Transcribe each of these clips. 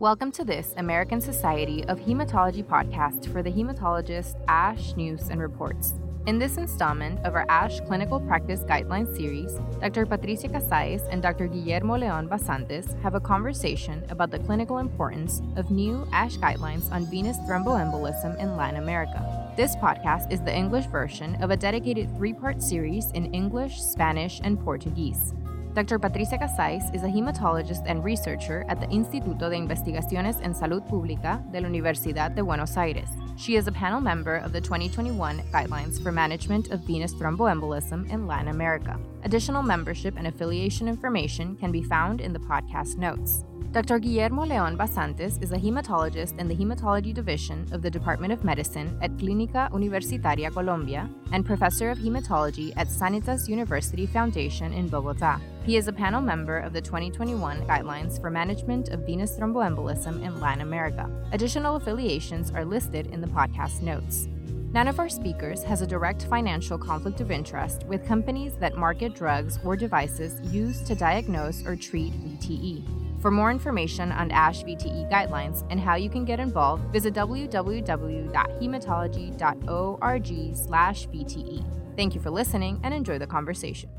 Welcome to this American Society of Hematology podcast for the hematologist ASH News and Reports. In this installment of our ASH Clinical Practice Guidelines series, Dr. Patricia Casais and Dr. Guillermo Leon Basantes have a conversation about the clinical importance of new ASH guidelines on venous thromboembolism in Latin America. This podcast is the English version of a dedicated three part series in English, Spanish, and Portuguese. Dr. Patricia Casais is a hematologist and researcher at the Instituto de Investigaciones en Salud Pública de la Universidad de Buenos Aires. She is a panel member of the 2021 Guidelines for Management of Venous Thromboembolism in Latin America. Additional membership and affiliation information can be found in the podcast notes. Dr. Guillermo Leon Basantes is a hematologist in the Hematology Division of the Department of Medicine at Clínica Universitaria Colombia and professor of hematology at Sanitas University Foundation in Bogota. He is a panel member of the 2021 Guidelines for Management of Venous Thromboembolism in Latin America. Additional affiliations are listed in the podcast notes. None of our speakers has a direct financial conflict of interest with companies that market drugs or devices used to diagnose or treat VTE. For more information on ASH VTE guidelines and how you can get involved, visit www.hematology.org/vte. Thank you for listening and enjoy the conversation.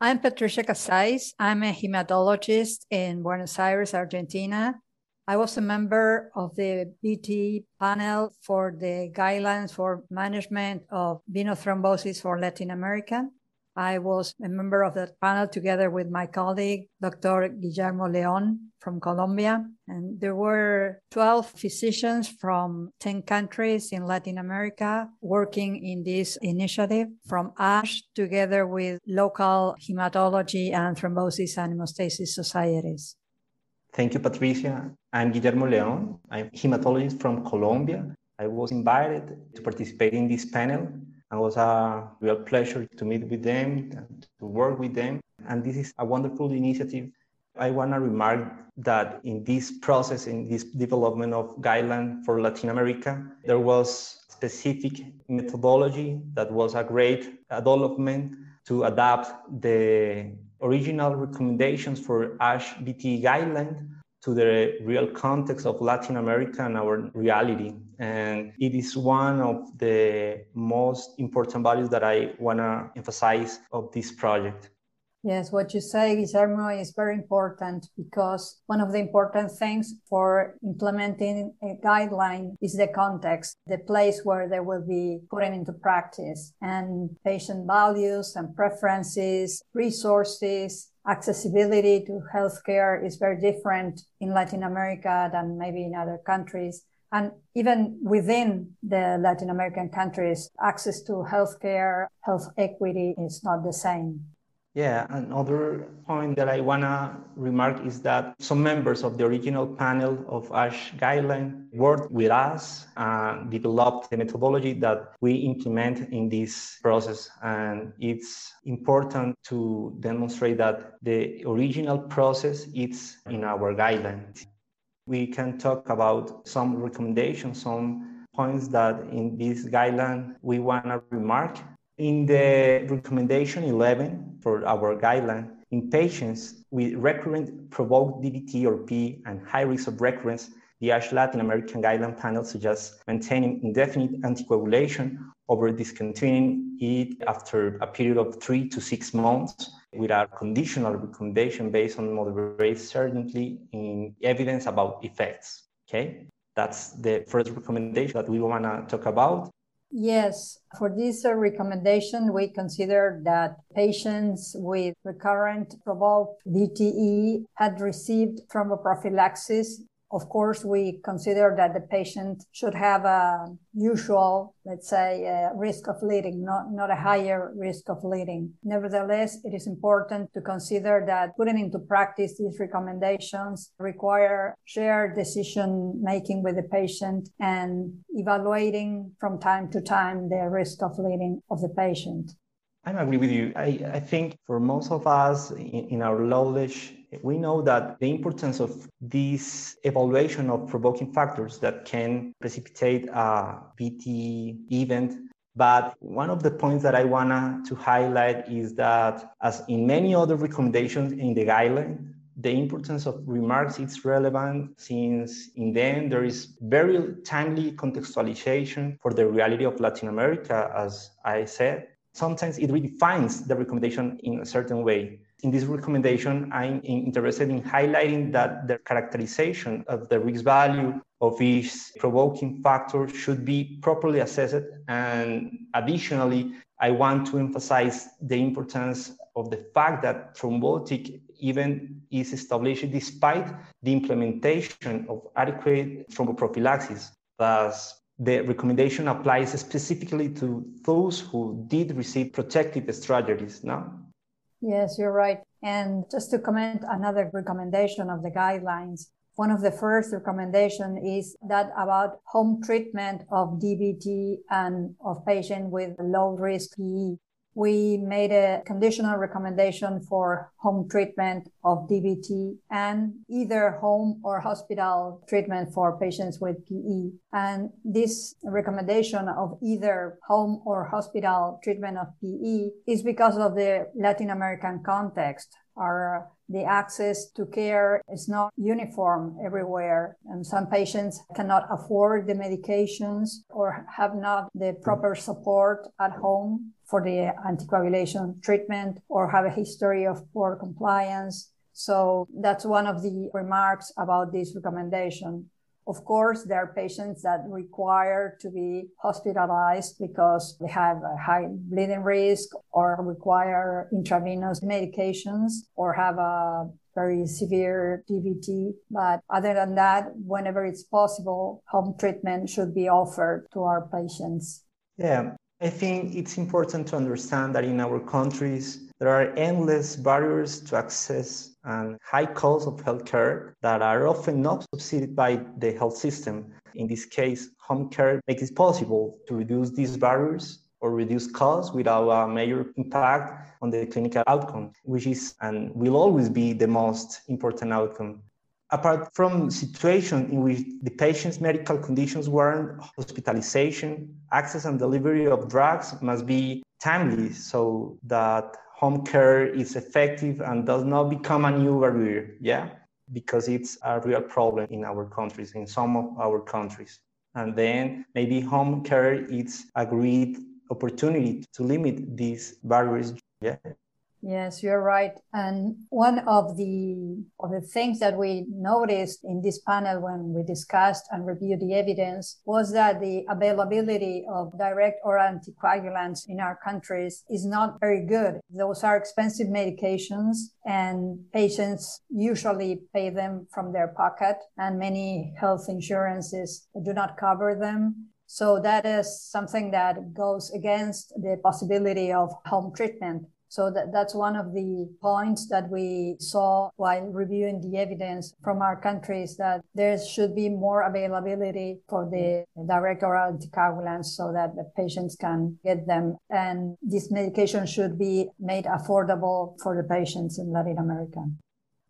I'm Patricia Casais. I'm a hematologist in Buenos Aires, Argentina. I was a member of the VTE panel for the guidelines for management of venous thrombosis for Latin America. I was a member of that panel together with my colleague, Dr. Guillermo Leon from Colombia. And there were 12 physicians from 10 countries in Latin America working in this initiative from ASH together with local hematology and thrombosis and hemostasis societies. Thank you, Patricia. I'm Guillermo Leon. I'm a hematologist from Colombia. I was invited to participate in this panel it was a real pleasure to meet with them, to work with them. And this is a wonderful initiative. I want to remark that in this process, in this development of guideline for Latin America, there was specific methodology that was a great development to adapt the original recommendations for ASH VTE guideline to the real context of Latin America and our reality. And it is one of the most important values that I want to emphasize of this project. Yes, what you say, Guillermo, is very important because one of the important things for implementing a guideline is the context, the place where they will be put into practice, and patient values and preferences, resources, accessibility to healthcare is very different in Latin America than maybe in other countries. And even within the Latin American countries, access to healthcare, health equity is not the same. Yeah, another point that I want to remark is that some members of the original panel of ASH guideline worked with us and developed the methodology that we implement in this process. And it's important to demonstrate that the original process is in our guidelines. We can talk about some recommendations, some points that in this guideline we want to remark in the recommendation 11 for our guideline, in patients with recurrent provoked DVT or P and high risk of recurrence, the ASH Latin American guideline panel suggests maintaining indefinite anticoagulation over discontinuing it after a period of three to six months with a conditional recommendation based on moderate certainty in evidence about effects. Okay, that's the first recommendation that we want to talk about. Yes, for this uh, recommendation, we consider that patients with recurrent provoked VTE had received thromboprophylaxis of course, we consider that the patient should have a usual, let's say, risk of bleeding, not, not a higher risk of bleeding. Nevertheless, it is important to consider that putting into practice these recommendations require shared decision making with the patient and evaluating from time to time the risk of bleeding of the patient. I agree with you. I, I think for most of us in, in our knowledge, we know that the importance of this evaluation of provoking factors that can precipitate a VT event. But one of the points that I want to highlight is that, as in many other recommendations in the guideline, the importance of remarks is relevant since in them there is very timely contextualization for the reality of Latin America, as I said. Sometimes it redefines the recommendation in a certain way. In this recommendation, I'm interested in highlighting that the characterization of the risk value of each provoking factor should be properly assessed. And additionally, I want to emphasize the importance of the fact that thrombotic even is established despite the implementation of adequate thromboprophylaxis. Thus, the recommendation applies specifically to those who did receive protective strategies, no? Yes, you're right. And just to comment another recommendation of the guidelines, one of the first recommendation is that about home treatment of DVT and of patient with low risk PE we made a conditional recommendation for home treatment of DVT and either home or hospital treatment for patients with PE. And this recommendation of either home or hospital treatment of PE is because of the Latin American context. Our uh, the access to care is not uniform everywhere and some patients cannot afford the medications or have not the proper support at home for the anticoagulation treatment or have a history of poor compliance. So that's one of the remarks about this recommendation. Of course, there are patients that require to be hospitalized because they have a high bleeding risk or require intravenous medications or have a very severe DVT. But other than that, whenever it's possible, home treatment should be offered to our patients. Yeah, I think it's important to understand that in our countries, there are endless barriers to access and high costs of healthcare that are often not subsidized by the health system. In this case, home care makes it possible to reduce these barriers or reduce costs without a major impact on the clinical outcome, which is and will always be the most important outcome apart from situation in which the patient's medical conditions warrant hospitalization, access and delivery of drugs must be timely so that home care is effective and does not become a new barrier. Yeah, because it's a real problem in our countries, in some of our countries. And then maybe home care is a great opportunity to limit these barriers. Yeah. Yes, you're right. And one of the of the things that we noticed in this panel when we discussed and reviewed the evidence was that the availability of direct oral anticoagulants in our countries is not very good. Those are expensive medications and patients usually pay them from their pocket and many health insurances do not cover them. So that is something that goes against the possibility of home treatment. So that, that's one of the points that we saw while reviewing the evidence from our countries that there should be more availability for the direct oral anticoagulants so that the patients can get them. And this medication should be made affordable for the patients in Latin America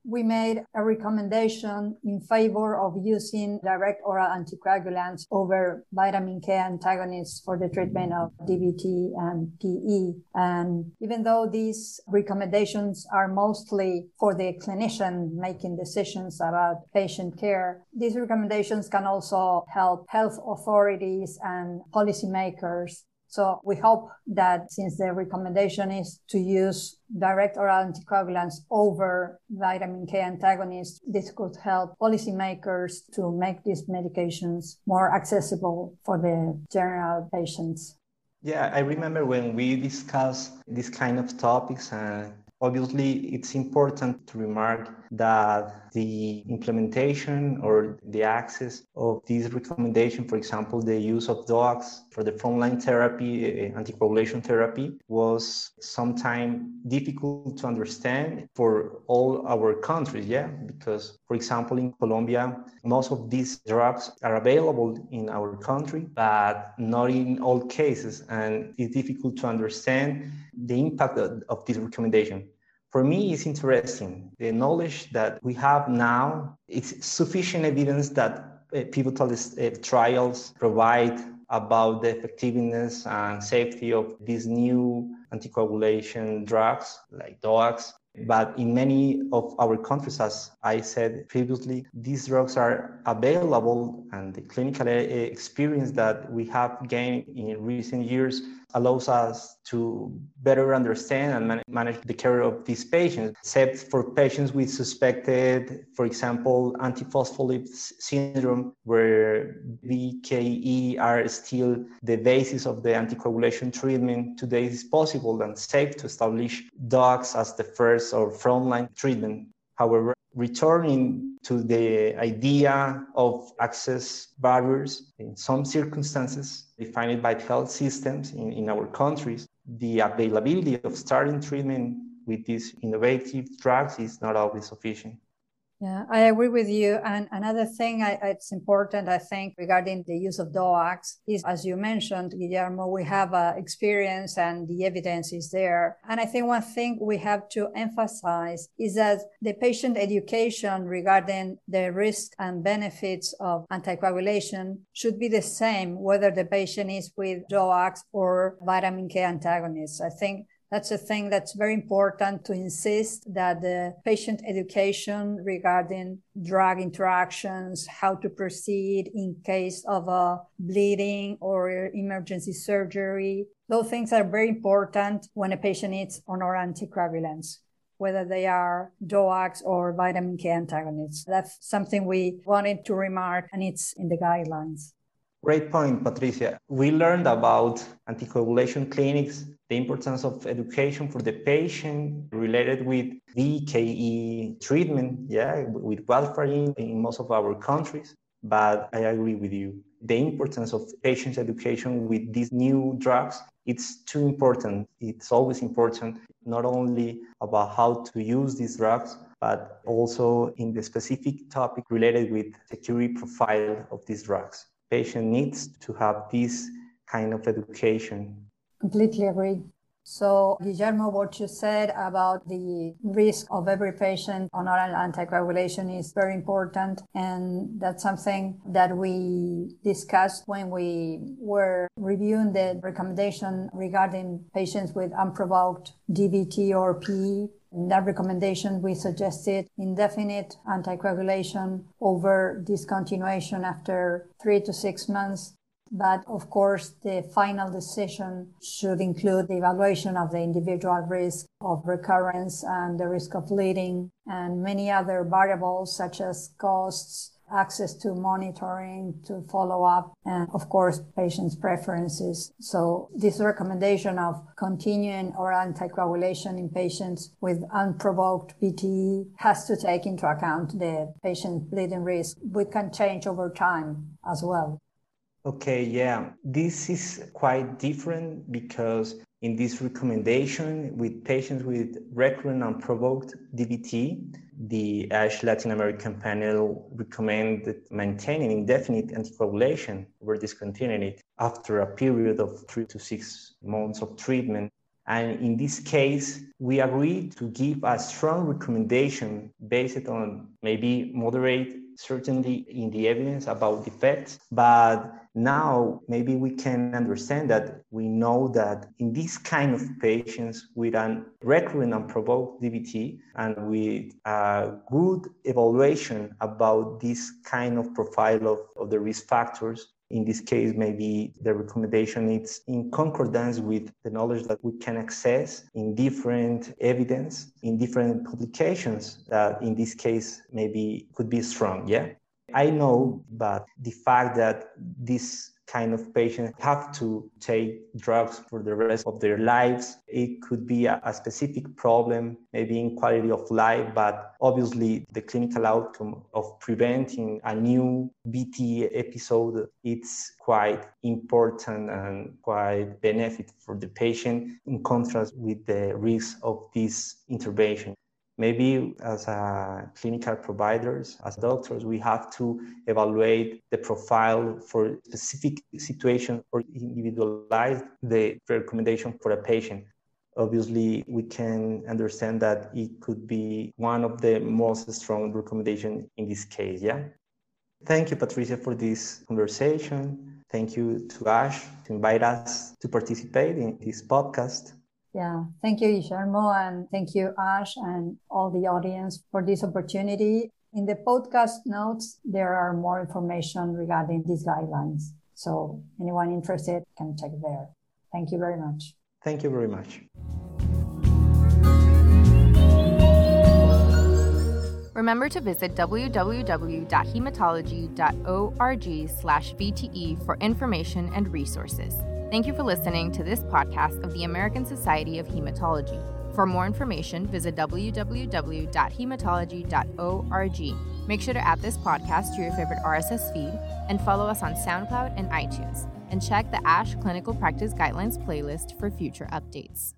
we made a recommendation in favor of using direct oral anticoagulants over vitamin K antagonists for the treatment of DVT and PE. And even though these recommendations are mostly for the clinician making decisions about patient care, these recommendations can also help health authorities and policymakers so we hope that since the recommendation is to use direct oral anticoagulants over vitamin K antagonists, this could help policymakers to make these medications more accessible for the general patients. Yeah, I remember when we discussed these kind of topics and Obviously, it's important to remark that the implementation or the access of these recommendation, for example, the use of DOACs for the frontline therapy, eh, anticoagulation therapy, was sometimes difficult to understand for all our countries. Yeah, because, for example, in Colombia, most of these drugs are available in our country, but not in all cases, and it's difficult to understand the impact of, of this recommendation for me it's interesting the knowledge that we have now it's sufficient evidence that uh, pivotal uh, trials provide about the effectiveness and safety of these new anticoagulation drugs like DOACs. But in many of our countries, as I said previously, these drugs are available, and the clinical experience that we have gained in recent years allows us to better understand and man- manage the care of these patients, except for patients with suspected, for example, antiphospholipid syndrome, where VKA are still the basis of the anticoagulation treatment. Today, it is possible and safe to establish DOACs as the first or frontline treatment. However, returning to the idea of access barriers in some circumstances defined by health systems in, in our countries, the availability of starting treatment with these innovative drugs is not always sufficient. Yeah, I agree with you. And another thing I, it's important, I think, regarding the use of DOACs is, as you mentioned, Guillermo, we have uh, experience and the evidence is there. And I think one thing we have to emphasize is that the patient education regarding the risks and benefits of anticoagulation should be the same whether the patient is with DOACs or vitamin K antagonists. I think that's a thing that's very important to insist that the patient education regarding drug interactions, how to proceed in case of a bleeding or emergency surgery. Those things are very important when a patient needs on oral anticoagulants whether they are DOACs or vitamin K antagonists. That's something we wanted to remark, and it's in the guidelines. Great point, Patricia. We learned about anticoagulation clinics, the importance of education for the patient related with VKA treatment, yeah, with warfarin in most of our countries. But I agree with you. The importance of patient education with these new drugs, it's too important. It's always important, not only about how to use these drugs, but also in the specific topic related with security profile of these drugs patient needs to have this kind of education. Completely agree. So, Guillermo, what you said about the risk of every patient on oral anticoagulation is very important. And that's something that we discussed when we were reviewing the recommendation regarding patients with unprovoked DVT or PE. In that recommendation, we suggested indefinite anticoagulation over discontinuation after three to six months. But of course, the final decision should include the evaluation of the individual risk of recurrence and the risk of bleeding and many other variables such as costs, access to monitoring, to follow up, and of course, patients' preferences. So this recommendation of continuing oral anticoagulation in patients with unprovoked VTE has to take into account the patient bleeding risk, which can change over time as well. Okay, yeah. This is quite different because in this recommendation with patients with recurrent unprovoked DVT, the ASH Latin American panel recommended maintaining indefinite anticoagulation over discontinuing it after a period of three to six months of treatment. And in this case, we agreed to give a strong recommendation based on maybe moderate certainty in the evidence about defects, but now maybe we can understand that we know that in this kind of patients with an recurrent and provoked DVT and with a good evaluation about this kind of profile of, of the risk factors, in this case, maybe the recommendation is in concordance with the knowledge that we can access in different evidence, in different publications that in this case maybe could be strong. Yeah. I know, but the fact that this kind of patients have to take drugs for the rest of their lives. It could be a, a, specific problem, maybe in quality of life, but obviously the clinical outcome of preventing a new VT episode, it's quite important and quite benefit for the patient in contrast with the risk of this intervention maybe as clinical providers as doctors we have to evaluate the profile for specific situation or individualize the recommendation for a patient. Obviously we can understand that it could be one of the most strong recommendation in this case yeah? Thank you patricia for this conversation. Thank you to ash to invite us to participate in this podcast Yeah, thank you, Guillermo, and thank you, Ash, and all the audience for this opportunity. In the podcast notes, there are more information regarding these guidelines. So anyone interested can check there. Thank you very much. Thank you very much. Remember to visit www.hematology.org/vte for information and resources. Thank you for listening to this podcast of the American Society of Hematology. For more information, visit www.hematology.org. Make sure to add this podcast to your favorite RSS feed and follow us on SoundCloud and iTunes. And check the ASH Clinical Practice Guidelines playlist for future updates.